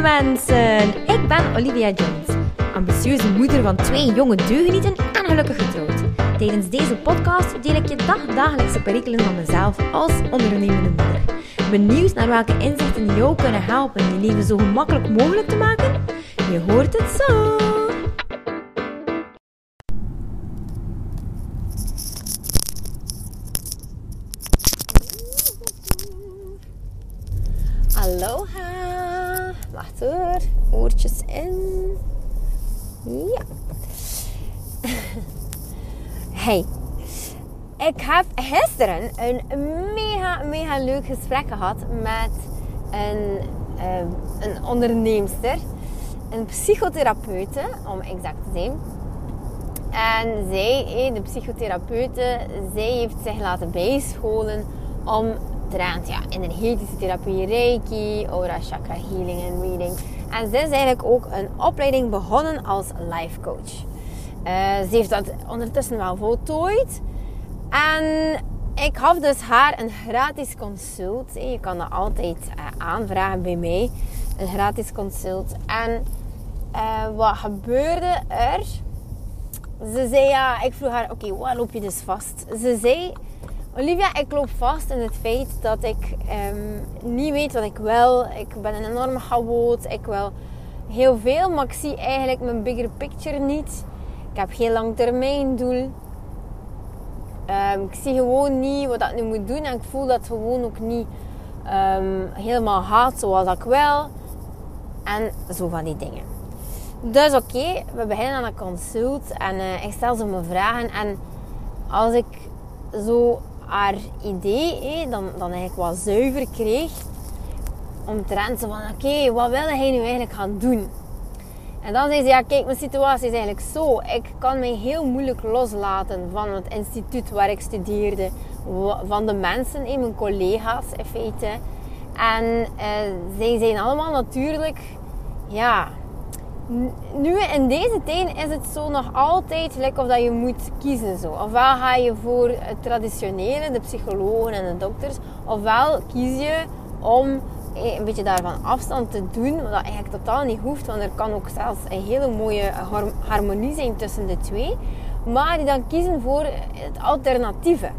mensen. Ik ben Olivia Jones, ambitieuze moeder van twee jonge deugenieten en gelukkig getrouwd. Tijdens deze podcast deel ik je dagdagelijkse perikelen van mezelf als ondernemende moeder. Benieuwd naar welke inzichten jou kunnen helpen je leven zo gemakkelijk mogelijk te maken? Je hoort het zo. Oortjes in. Ja. Hey. Ik heb gisteren een mega, mega leuk gesprek gehad met een, uh, een onderneemster. Een psychotherapeute, om exact te zijn. En zij, de psychotherapeute, zij heeft zich laten bijscholen om trend, ja, energetische therapie, reiki, aura chakra healing en reading. En ze is eigenlijk ook een opleiding begonnen als life coach. Uh, ze heeft dat ondertussen wel voltooid. En ik gaf dus haar een gratis consult. Je kan dat altijd uh, aanvragen bij mij. Een gratis consult. En wat gebeurde er? Ze zei ja, ik vroeg haar, oké, wat loop je dus vast? Ze zei, Olivia, ik loop vast in het feit dat ik um, niet weet wat ik wil. Ik ben een enorme chaot. Ik wil heel veel, maar ik zie eigenlijk mijn bigger picture niet. Ik heb geen langtermijndoel. Um, ik zie gewoon niet wat ik nu moet doen. En ik voel dat gewoon ook niet um, helemaal gaat zoals ik wil. En zo van die dingen. Dus oké, we beginnen aan een consult. En uh, ik stel ze mijn vragen. En als ik zo haar idee dan, dan eigenlijk wat zuiver kreeg. Omtrent van, oké, wat wil hij nu eigenlijk gaan doen? En dan zei ze, ja kijk, mijn situatie is eigenlijk zo. Ik kan mij heel moeilijk loslaten van het instituut waar ik studeerde. Van de mensen, mijn collega's in feite. En uh, zij zijn allemaal natuurlijk, ja, nu in deze tijd is het zo nog altijd lekker of dat je moet kiezen. Zo. Ofwel ga je voor het traditionele, de psychologen en de dokters. Ofwel kies je om een beetje daarvan afstand te doen. Wat eigenlijk totaal niet hoeft. Want er kan ook zelfs een hele mooie harmonie zijn tussen de twee. Maar die dan kiezen voor het alternatieve.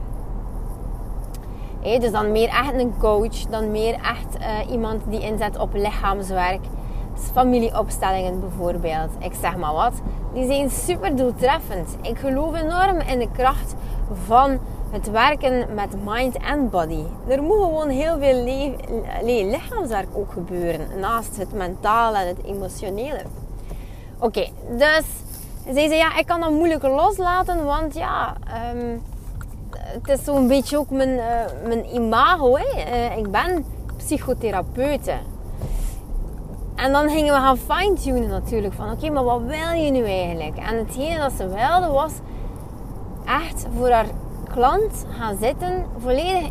dus dan meer echt een coach. Dan meer echt uh, iemand die inzet op lichaamswerk familieopstellingen bijvoorbeeld, ik zeg maar wat, die zijn super doeltreffend. Ik geloof enorm in de kracht van het werken met mind en body. Er moet gewoon heel veel le lichaamswerk ook gebeuren, naast het mentale en het emotionele. Oké, dus zei ja, ik kan dat moeilijk loslaten, want ja, um, het is zo'n beetje ook mijn, uh, mijn imago. Hè. Uh, ik ben psychotherapeute. En dan gingen we gaan fine-tunen natuurlijk. Van oké, maar wat wil je nu eigenlijk? En hetgene dat ze wilde was echt voor haar klant gaan zitten. Volledig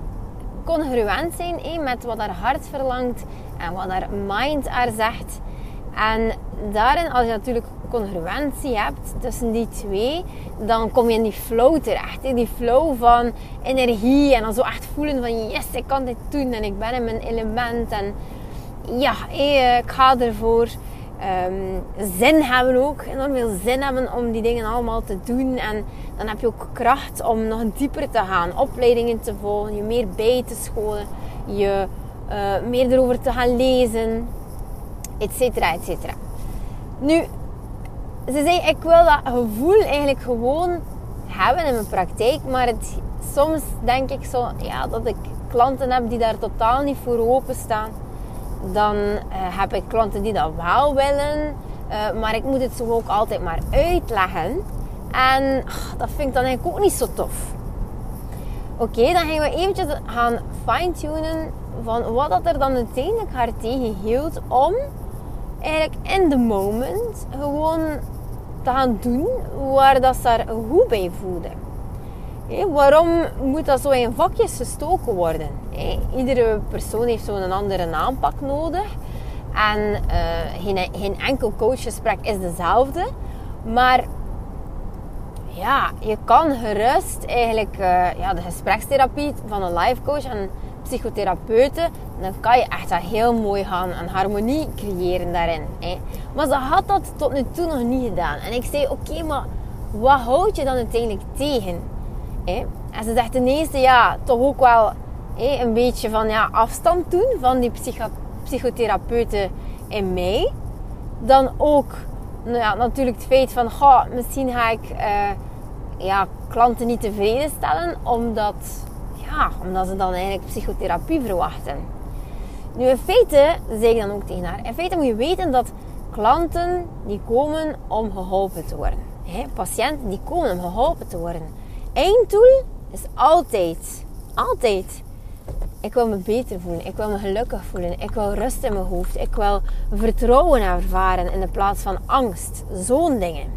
congruent zijn met wat haar hart verlangt. En wat haar mind haar zegt. En daarin, als je natuurlijk congruentie hebt tussen die twee, dan kom je in die flow terecht. Hè? Die flow van energie en dan zo echt voelen van yes, ik kan dit doen en ik ben in mijn element. En ja, ik ga ervoor um, zin hebben ook. Enorm veel zin hebben om die dingen allemaal te doen. En dan heb je ook kracht om nog dieper te gaan. Opleidingen te volgen, je meer bij te scholen. Je uh, meer erover te gaan lezen. Etcetera, etcetera. Nu, ze zei, ik wil dat gevoel eigenlijk gewoon hebben in mijn praktijk. Maar het, soms denk ik zo, ja, dat ik klanten heb die daar totaal niet voor openstaan dan uh, heb ik klanten die dat wel willen. Uh, maar ik moet het zo ook altijd maar uitleggen. En ach, dat vind ik dan eigenlijk ook niet zo tof. Oké, dan gaan we eventjes gaan fine-tunen van wat dat er dan uiteindelijk haar tegenhield om eigenlijk in the moment gewoon te gaan doen waar dat ze er goed bij voelde waarom moet dat zo in vakjes gestoken worden? iedere persoon heeft zo'n andere aanpak nodig. En uh, geen, geen enkel coachgesprek is dezelfde. Maar ja, je kan gerust eigenlijk uh, ja, de gesprekstherapie van een life coach en psychotherapeuten, dan kan je echt wel heel mooi gaan een harmonie creëren daarin. Maar ze had dat tot nu toe nog niet gedaan. En ik zei, oké, maar wat houd je dan uiteindelijk tegen? En ze zegt eerste, ja, toch ook wel een beetje van ja, afstand doen van die psychotherapeuten in mij. Dan ook nou ja, natuurlijk het feit van, misschien ga ik uh, ja, klanten niet tevreden stellen, omdat, ja, omdat ze dan eigenlijk psychotherapie verwachten. Nu, in feite, zeg ik dan ook tegen haar, in feite moet je weten dat klanten die komen om geholpen te worden. Patiënten die komen om geholpen te worden. Einddoel is altijd, altijd ik wil me beter voelen. Ik wil me gelukkig voelen. Ik wil rust in mijn hoofd. Ik wil vertrouwen ervaren in plaats van angst. Zo'n dingen.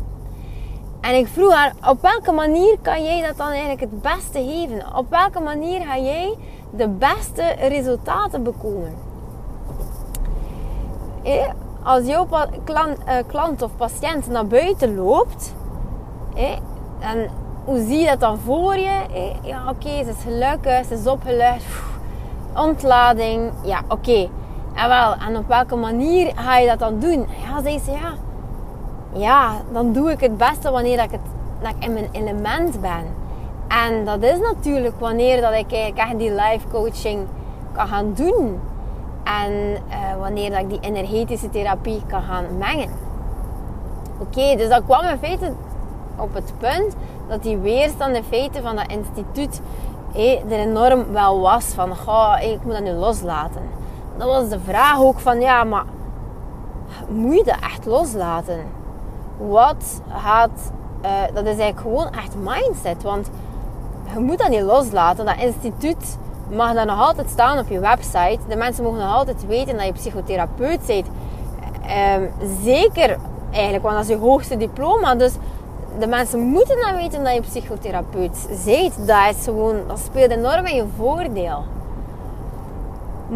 En ik vroeg haar, op welke manier kan jij dat dan eigenlijk het beste geven? Op welke manier ga jij de beste resultaten bekomen? Als jouw klant, eh, klant of patiënt naar buiten loopt, en hoe zie je dat dan voor je? Ja, oké, ze is gelukkig, ze is opgelucht ontlading. Ja, oké. En wel, en op welke manier ga je dat dan doen? Ja, zei ze, ja. Ja, dan doe ik het beste wanneer ik, het, dat ik in mijn element ben. En dat is natuurlijk wanneer dat ik eigenlijk echt die life coaching kan gaan doen. En uh, wanneer dat ik die energetische therapie kan gaan mengen. Oké, dus dat kwam in feite op het punt dat die weerstand in feite van dat instituut er enorm wel was van, goh, ik moet dat nu loslaten. Dat was de vraag ook van, ja, maar moet je dat echt loslaten? Wat gaat, uh, dat is eigenlijk gewoon echt mindset, want je moet dat niet loslaten. Dat instituut mag dan nog altijd staan op je website. De mensen mogen nog altijd weten dat je psychotherapeut bent. Ehm, zeker eigenlijk, want dat is je hoogste diploma. Dus de mensen moeten dan weten dat je psychotherapeut bent. Dat, is gewoon, dat speelt enorm in je voordeel.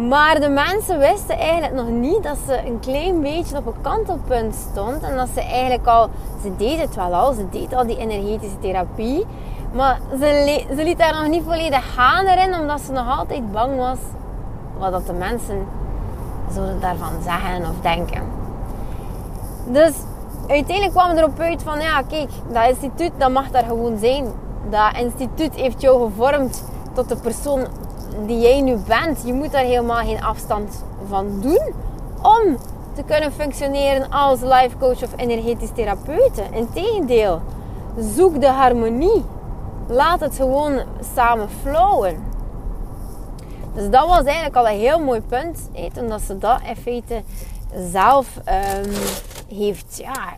Maar de mensen wisten eigenlijk nog niet dat ze een klein beetje op een kantelpunt stond. En dat ze eigenlijk al, ze deed het wel al, ze deed al die energetische therapie. Maar ze, ze liet daar nog niet volledig gaan erin, omdat ze nog altijd bang was wat dat de mensen zouden daarvan zeggen of denken. Dus uiteindelijk kwam erop uit van, ja, kijk, dat instituut, dat mag daar gewoon zijn. Dat instituut heeft jou gevormd tot de persoon die jij nu bent. Je moet daar helemaal geen afstand van doen om te kunnen functioneren als life coach of energetisch therapeute. Integendeel, zoek de harmonie. Laat het gewoon samen flowen. Dus dat was eigenlijk al een heel mooi punt. Toen dat ze dat in feite zelf um, heeft, ja,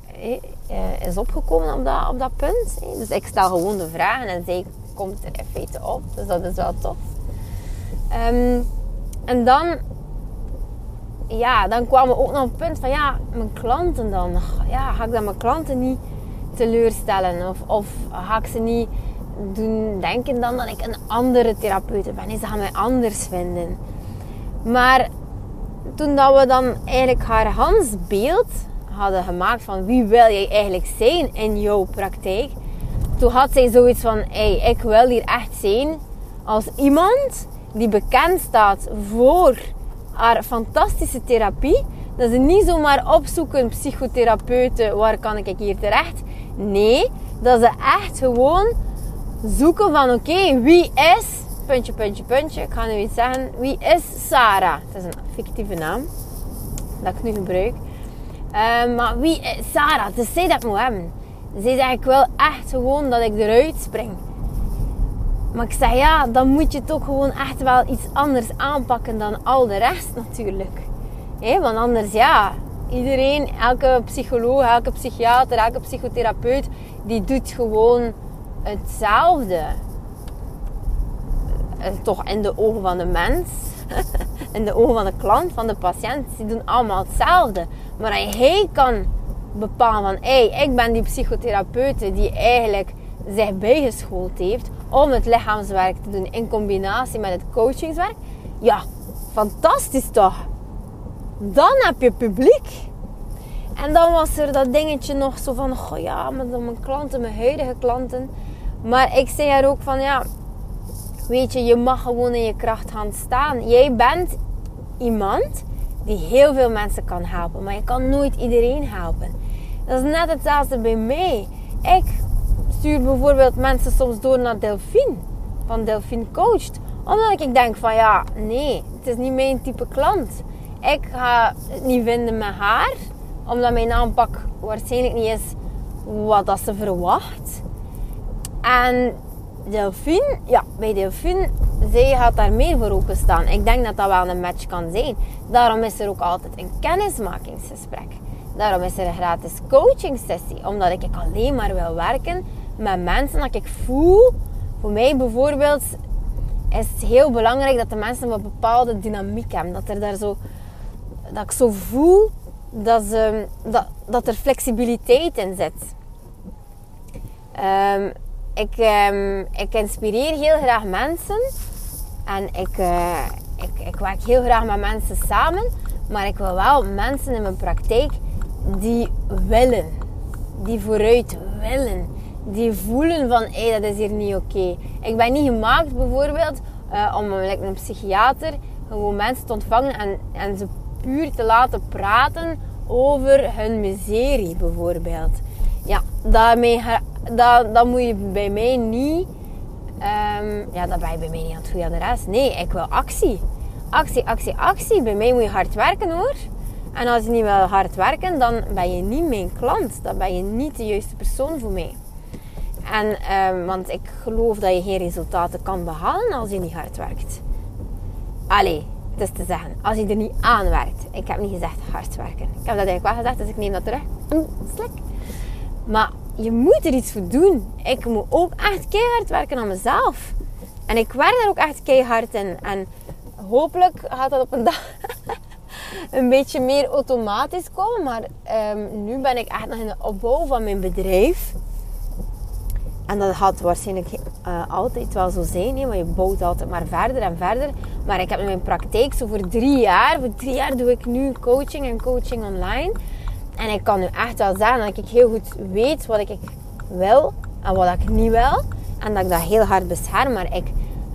eh, is opgekomen op dat, op dat punt. Dus ik stel gewoon de vragen en zij komt er in feite op. Dus dat is wel tof. Um, en dan, ja, dan kwam we ook nog op het punt van, ja, mijn klanten dan. Ja, ga ik dan mijn klanten niet teleurstellen? Of, of ga ik ze niet doen denken dan dat ik een andere therapeut ben? Ze gaan mij anders vinden. Maar toen dat we dan eigenlijk haar Hans beeld hadden gemaakt van wie wil jij eigenlijk zijn in jouw praktijk, toen had zij zoiets van, hey, ik wil hier echt zijn als iemand die bekend staat voor haar fantastische therapie. Dat ze niet zomaar opzoeken psychotherapeuten, waar kan ik hier terecht? Nee, dat ze echt gewoon zoeken van oké, wie is, puntje, puntje, puntje, ik ga nu iets zeggen, wie is Sarah? Het is een fictieve naam dat ik nu gebruik. Uh, maar wie is Sarah? Is zij dat moet hebben. Zij zegt, ik wil echt gewoon dat ik eruit spring. Maar ik zeg, ja, dan moet je toch gewoon echt wel iets anders aanpakken dan al de rest natuurlijk. Want anders, ja, iedereen, elke psycholoog, elke psychiater, elke psychotherapeut, die doet gewoon hetzelfde. Eh, toch in de ogen van de mens, in de ogen van de klant, van de patiënt, die doen allemaal hetzelfde. Maar hij kan bepalen van, hé, hey, ik ben die psychotherapeut die eigenlijk zich bijgeschoold heeft om het lichaamswerk te doen in combinatie met het coachingswerk. Ja, fantastisch toch? Dan heb je publiek. En dan was er dat dingetje nog zo van, goh ja, met mijn klanten, mijn huidige klanten. Maar ik zei haar ook van, ja, Weet je, je mag gewoon in je kracht gaan staan. Jij bent iemand die heel veel mensen kan helpen, maar je kan nooit iedereen helpen. Dat is net hetzelfde bij mij. Ik stuur bijvoorbeeld mensen soms door naar Delphine, van Delphine Coached. Omdat ik denk van ja, nee, het is niet mijn type klant. Ik ga het niet vinden met haar, omdat mijn aanpak waarschijnlijk niet is wat dat ze verwacht. En Delphine, ja, bij Delphine, zij gaat daar meer voor openstaan. Ik denk dat dat wel een match kan zijn. Daarom is er ook altijd een kennismakingsgesprek. Daarom is er een gratis coaching sessie. Omdat ik alleen maar wil werken met mensen dat ik voel. Voor mij bijvoorbeeld is het heel belangrijk dat de mensen een bepaalde dynamiek hebben. Dat, er daar zo, dat ik zo voel dat, ze, dat, dat er flexibiliteit in zit. Um, ik, um, ik inspireer heel graag mensen. En ik, uh, ik, ik werk heel graag met mensen samen. Maar ik wil wel mensen in mijn praktijk die willen. Die vooruit willen. Die voelen van, hé, hey, dat is hier niet oké. Ik ben niet gemaakt bijvoorbeeld uh, om een psychiater gewoon mensen te ontvangen en, en ze puur te laten praten over hun miserie bijvoorbeeld. Ja, daarmee dat, dat moet je bij mij niet... Um, ja, dat ben je bij mij niet aan het goede adres. Nee, ik wil actie. Actie, actie, actie. Bij mij moet je hard werken hoor. En als je niet wil hard werken, dan ben je niet mijn klant. Dan ben je niet de juiste persoon voor mij. En, um, want ik geloof dat je geen resultaten kan behalen als je niet hard werkt. Allee, het is te zeggen, als je er niet aan werkt. Ik heb niet gezegd hard werken. Ik heb dat eigenlijk wel gezegd, dus ik neem dat terug. Slik. Maar je moet er iets voor doen. Ik moet ook echt keihard werken aan mezelf. En ik werk daar ook echt keihard in. En hopelijk gaat dat op een dag een beetje meer automatisch komen. Maar um, nu ben ik echt nog in de opbouw van mijn bedrijf. En dat gaat waarschijnlijk uh, altijd wel zo zijn. Hè? Want je bouwt altijd maar verder en verder. Maar ik heb in mijn praktijk zo voor drie jaar. Voor drie jaar doe ik nu coaching en coaching online. En ik kan nu echt wel zeggen dat ik heel goed weet wat ik wil en wat ik niet wil. En dat ik dat heel hard bescherm. Maar ik,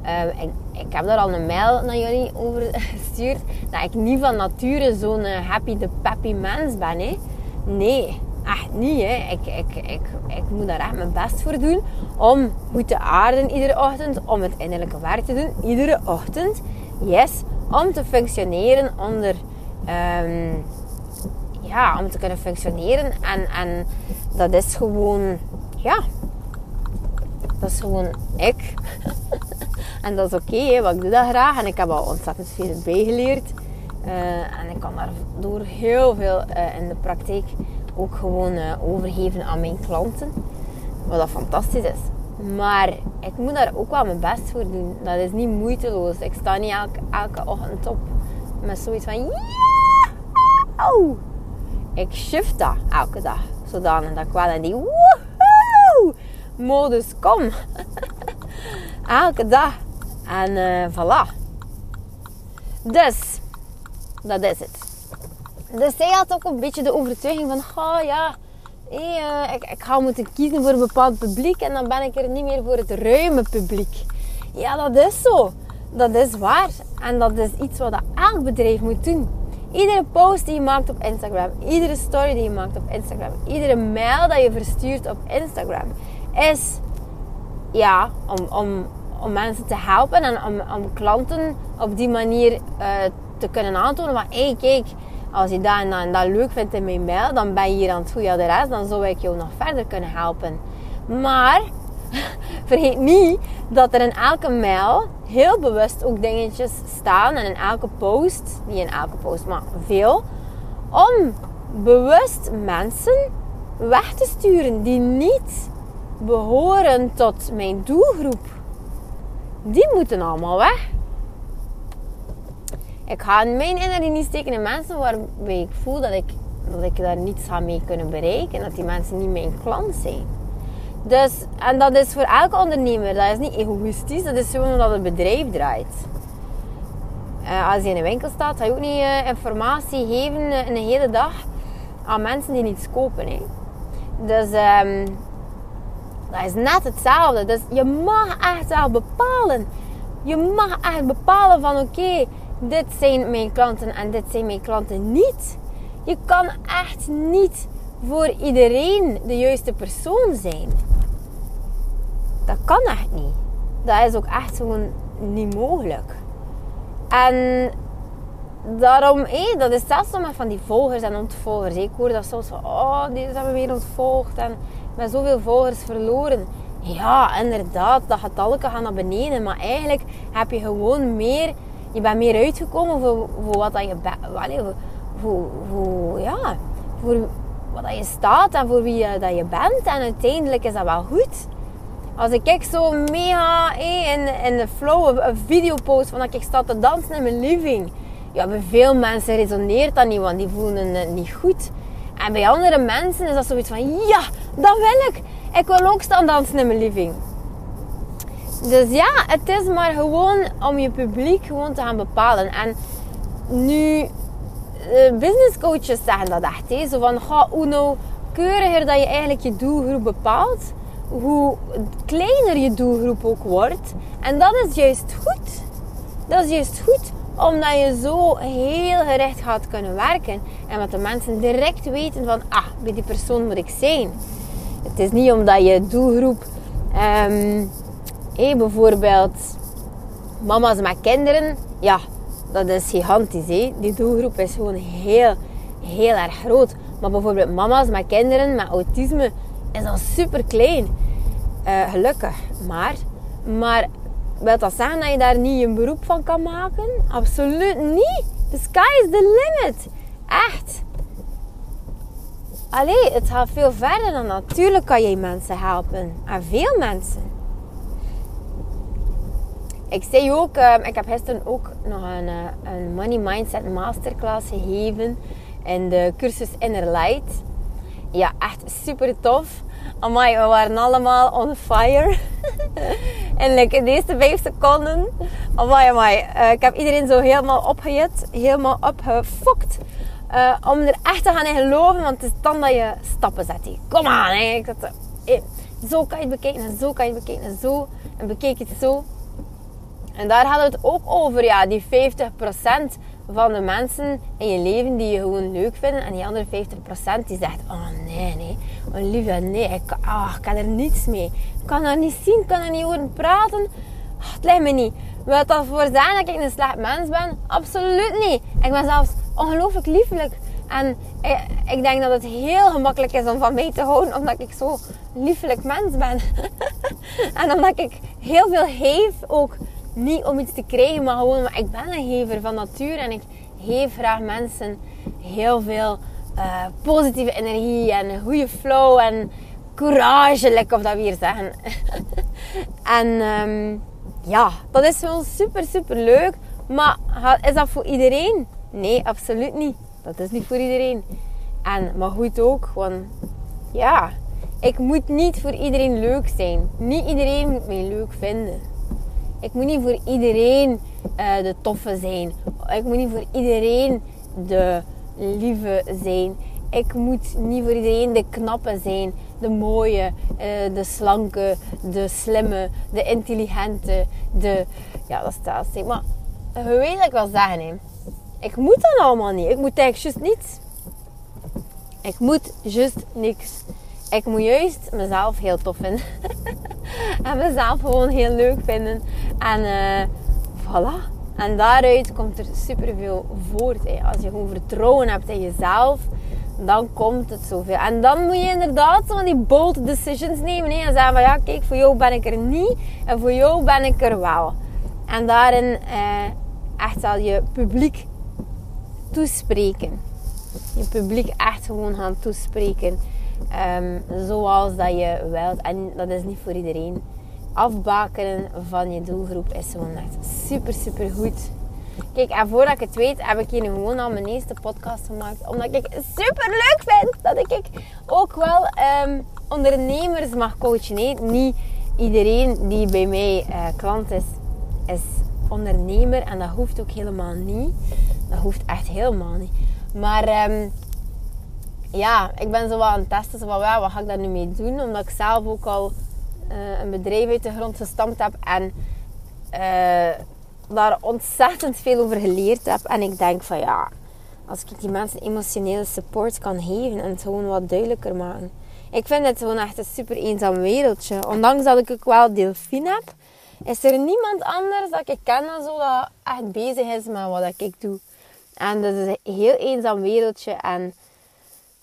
uh, ik, ik, heb daar al een mail naar jullie over gestuurd. Dat ik niet van nature zo'n eh, happy de peppy mens ben. Hè. Nee, echt niet. Hè. Ik, ik, ik, ik moet daar echt mijn best voor doen. Om goed te aarden iedere ochtend. Om het innerlijke werk te doen iedere ochtend. Yes. Om te functioneren onder... Um, ja, om te kunnen functioneren. En, en dat is gewoon, ja, dat is gewoon ik. en dat is oké, okay, want ik doe dat graag. En ik heb al ontzettend veel bijgeleerd. Uh, en ik kan daardoor heel veel uh, in de praktijk ook gewoon uh, overgeven aan mijn klanten. Wat dat fantastisch is. Maar ik moet daar ook wel mijn best voor doen. Dat is niet moeiteloos. Ik sta niet elke, elke ochtend op met zoiets van... Oh! Ik shift dat elke dag. Zodanig dat ik wel in die woehoe modus kom. elke dag. En uh, voilà. Dus, dat is het. Dus zij had ook een beetje de overtuiging van, oh ja, uh, ik, ik ga moeten kiezen voor een bepaald publiek en dan ben ik er niet meer voor het ruime publiek. Ja, dat is zo. Dat is waar. En dat is iets wat elk bedrijf moet doen. Iedere post die je maakt op Instagram, iedere story die je maakt op Instagram, iedere mail dat je verstuurt op Instagram, is ja, om, om, om mensen te helpen en om, om klanten op die manier uh, te kunnen aantonen van hé, kijk, als je dat, en dat leuk vindt in mijn mail, dan ben je hier aan het goede adres, dan zou ik jou nog verder kunnen helpen. Maar vergeet niet dat er in elke mail heel bewust ook dingetjes staan. En in elke post, niet in elke post, maar veel. Om bewust mensen weg te sturen die niet behoren tot mijn doelgroep. Die moeten allemaal weg. Ik ga mijn energie niet steken in mensen waarbij ik voel dat ik, dat ik daar niets aan mee kunnen bereiken. En dat die mensen niet mijn klant zijn. Dus, en dat is voor elke ondernemer. Dat is niet egoïstisch. Dat is gewoon omdat het bedrijf draait. Uh, als je in een winkel staat, ga je ook niet uh, informatie geven uh, een hele dag aan mensen die niets kopen. Hè. Dus um, dat is net hetzelfde. Dus je mag echt wel bepalen Je mag echt bepalen van oké, dit zijn mijn klanten en dit zijn mijn klanten niet. Je kan echt niet voor iedereen de juiste persoon zijn. Dat kan echt niet. Dat is ook echt gewoon niet mogelijk. En daarom, hé, dat is zelfs nog van die volgers en ontvolgers. Ik hoor dat soms van, oh, deze hebben we weer ontvolgd en met zoveel volgers verloren. Ja, inderdaad, dat getalletje gaat naar beneden. Maar eigenlijk heb je gewoon meer, je bent meer uitgekomen voor, voor wat dat je voor, voor, ja, voor wat je staat en voor wie je, dat je bent. En uiteindelijk is dat wel goed. Als ik zo mega in, in de flow, een videopost van dat ik sta te dansen in mijn living. Ja, bij veel mensen resoneert dat niet, want die voelen het niet goed. En bij andere mensen is dat zoiets van, ja, dat wil ik. Ik wil ook staan dansen in mijn living. Dus ja, het is maar gewoon om je publiek gewoon te gaan bepalen. En nu, eh, business coaches zeggen dat echt. Hè? Zo van, ga, nou keuriger dat je eigenlijk je doelgroep bepaalt, hoe kleiner je doelgroep ook wordt. En dat is juist goed. Dat is juist goed omdat je zo heel gericht gaat kunnen werken. En dat de mensen direct weten van, ah, bij die persoon moet ik zijn. Het is niet omdat je doelgroep, um, bijvoorbeeld mama's met kinderen, ja, dat is gigantisch. Hé. Die doelgroep is gewoon heel, heel erg groot. Maar bijvoorbeeld mama's met kinderen met autisme is al super klein. Uh, gelukkig, maar. Maar wil dat zeggen dat je daar niet een beroep van kan maken? Absoluut niet. The sky is the limit. Echt. Allee, het gaat veel verder dan natuurlijk kan je mensen helpen. En veel mensen. Ik zei ook, ehm, ik heb gisteren ook nog een, eh, een Money Mindset Masterclass gegeven in de cursus Inner Light. Ja, echt super tof. Amai, we waren allemaal on fire. en like, in de eerste vijf seconden. Amai, amai. Uh, ik heb iedereen zo helemaal opgejut. Helemaal opgefokt. Uh, om er echt te gaan in geloven. Want het is dan dat je stappen zet. Kom aan. Hè. Ik eh, zo kan je het bekijken. En zo kan je het bekijken. En zo. En bekijk het zo. En daar hadden we het ook over. Ja, die 50% van de mensen in je leven die je gewoon leuk vinden. En die andere 50% die zegt, oh nee, nee. Oh lieve, nee. Ik, oh, ik kan er niets mee. Ik kan dat niet zien. Ik kan er niet horen praten. Oh, het lijkt me niet. Wil dat voor zijn dat ik een slecht mens ben? Absoluut niet. Ik ben zelfs ongelooflijk liefelijk. En ik, ik, denk dat het heel gemakkelijk is om van mij te houden, omdat ik zo liefelijk mens ben. en omdat ik heel veel geef ook niet om iets te krijgen, maar gewoon, maar ik ben een gever van natuur en ik geef graag mensen heel veel uh, positieve energie en een goede flow en courage, lekker of dat we hier zeggen. en um, ja, dat is wel super, super leuk. Maar is dat voor iedereen? Nee, absoluut niet. Dat is niet voor iedereen. En, maar goed ook, want ja, ik moet niet voor iedereen leuk zijn. Niet iedereen moet mij leuk vinden. Ik moet niet voor iedereen uh, de toffe zijn. Ik moet niet voor iedereen de lieve zijn. Ik moet niet voor iedereen de knappe zijn. De mooie, uh, de slanke, de slimme, de intelligente. De... Ja, dat staat steeds. Maar je weet wat ik wel zeggen. Hè. Ik moet dat allemaal niet. Ik moet eigenlijk juist niets. Ik moet juist niks. Ik moet juist mezelf heel tof vinden. en mezelf gewoon heel leuk vinden. En uh, voilà. En daaruit komt er superveel voort. Hè. Als je gewoon vertrouwen hebt in jezelf, dan komt het zoveel. En dan moet je inderdaad zo die bold decisions nemen. Hè. En zeggen van ja, kijk, voor jou ben ik er niet. En voor jou ben ik er wel. En daarin eh, echt al je publiek toespreken. Je publiek echt gewoon gaan toespreken. Ehm, zoals dat je wilt. En dat is niet voor iedereen. Afbakenen van je doelgroep is gewoon echt super, super goed. Kijk, en voordat ik het weet, heb ik hier gewoon al mijn eerste podcast gemaakt. Omdat ik super leuk vind dat ik ook wel um, ondernemers mag coachen. Nee, niet iedereen die bij mij uh, klant is, is ondernemer. En dat hoeft ook helemaal niet. Dat hoeft echt helemaal niet. Maar um, ja, ik ben zo wel aan het testen. Van, ja, wat ga ik daar nu mee doen? Omdat ik zelf ook al uh, een bedrijf uit de grond gestampt heb. En daar ontzettend veel over geleerd heb. En ik denk van ja, als ik die mensen emotionele support kan geven en het gewoon wat duidelijker maken. Ik vind het gewoon echt een super eenzaam wereldje. Ondanks dat ik ook wel delfin heb, is er niemand anders dat ik ken dat zo dat echt bezig is met wat ik doe. En dat is een heel eenzaam wereldje. En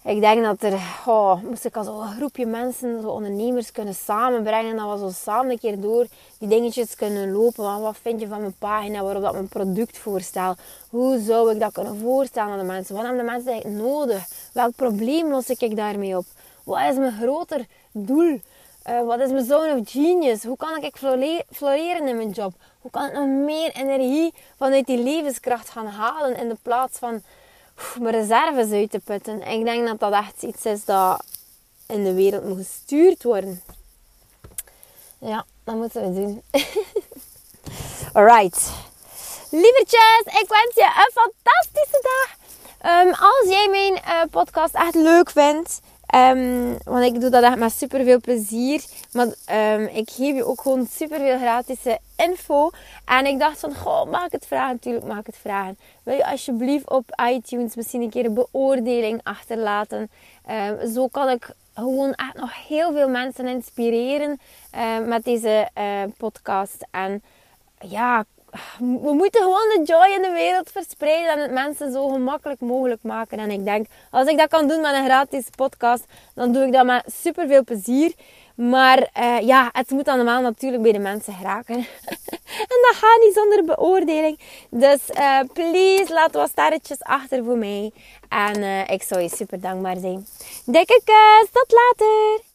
ik denk dat er, oh, moest ik als een groepje mensen, zo ondernemers kunnen samenbrengen. Dat we zo samen een keer door die dingetjes kunnen lopen. Wat vind je van mijn pagina, waarop dat mijn product voorstel? Hoe zou ik dat kunnen voorstellen aan de mensen? Wat hebben de mensen eigenlijk nodig? Welk probleem los ik daarmee op? Wat is mijn groter doel? Uh, wat is mijn zone of genius? Hoe kan ik floreren in mijn job? Hoe kan ik nog meer energie vanuit die levenskracht gaan halen in de plaats van mijn reserves uit te putten. ik denk dat dat echt iets is dat in de wereld moet gestuurd worden. Ja, dat moeten we doen. Alright. Lievertjes, ik wens je een fantastische dag. Um, als jij mijn uh, podcast echt leuk vindt, Um, want ik doe dat echt met super veel plezier. Maar um, ik geef je ook gewoon super veel gratis info. En ik dacht van, goh, mag ik het vragen? Natuurlijk mag ik het vragen. Wil je alsjeblieft op iTunes misschien een keer een beoordeling achterlaten? Um, zo kan ik gewoon echt nog heel veel mensen inspireren met deze uh, podcast. En ja, we moeten gewoon de joy in de wereld verspreiden en het mensen zo gemakkelijk mogelijk maken. En ik denk, als ik dat kan doen met een gratis podcast, dan doe ik dat met super veel plezier. Maar uh, ja, het moet allemaal natuurlijk bij de mensen geraken. en dat gaat niet zonder beoordeling. Dus uh, please, laat wat sterretjes achter voor mij. En uh, ik zou je super dankbaar zijn. Dikke kus, tot later!